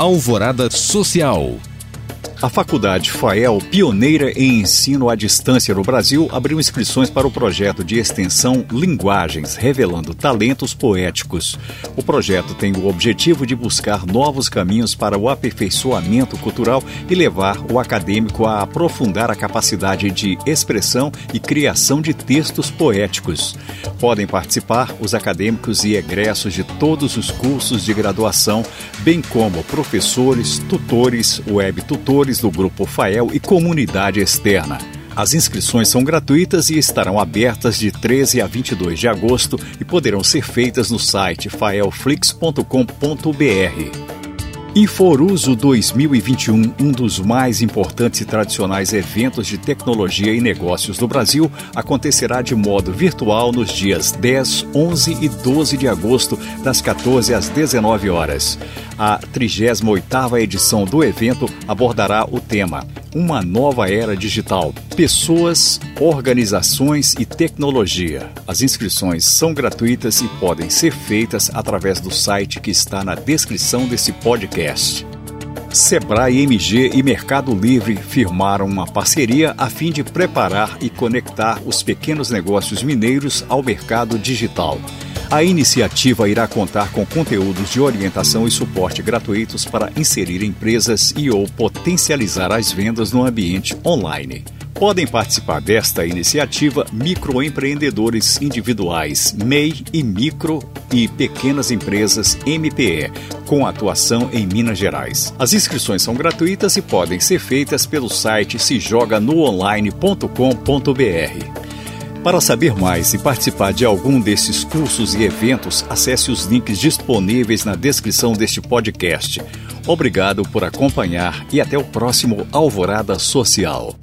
Alvorada Social. A Faculdade FAEL, pioneira em ensino à distância no Brasil, abriu inscrições para o projeto de extensão Linguagens, revelando talentos poéticos. O projeto tem o objetivo de buscar novos caminhos para o aperfeiçoamento cultural e levar o acadêmico a aprofundar a capacidade de expressão e criação de textos poéticos. Podem participar os acadêmicos e egressos de todos os cursos de graduação, bem como professores, tutores, web tutores do Grupo FAEL e comunidade externa. As inscrições são gratuitas e estarão abertas de 13 a 22 de agosto e poderão ser feitas no site faelflix.com.br. Inforuso 2021, um dos mais importantes e tradicionais eventos de tecnologia e negócios do Brasil, acontecerá de modo virtual nos dias 10, 11 e 12 de agosto, das 14 às 19 horas. A 38ª edição do evento abordará o tema Uma nova era digital: pessoas, organizações e tecnologia. As inscrições são gratuitas e podem ser feitas através do site que está na descrição desse podcast. Sebrae MG e Mercado Livre firmaram uma parceria a fim de preparar e conectar os pequenos negócios mineiros ao mercado digital. A iniciativa irá contar com conteúdos de orientação e suporte gratuitos para inserir empresas e ou potencializar as vendas no ambiente online. Podem participar desta iniciativa microempreendedores individuais, MEI e micro e pequenas empresas MPE, com atuação em Minas Gerais. As inscrições são gratuitas e podem ser feitas pelo site sejoganoonline.com.br. Para saber mais e participar de algum desses cursos e eventos, acesse os links disponíveis na descrição deste podcast. Obrigado por acompanhar e até o próximo Alvorada Social.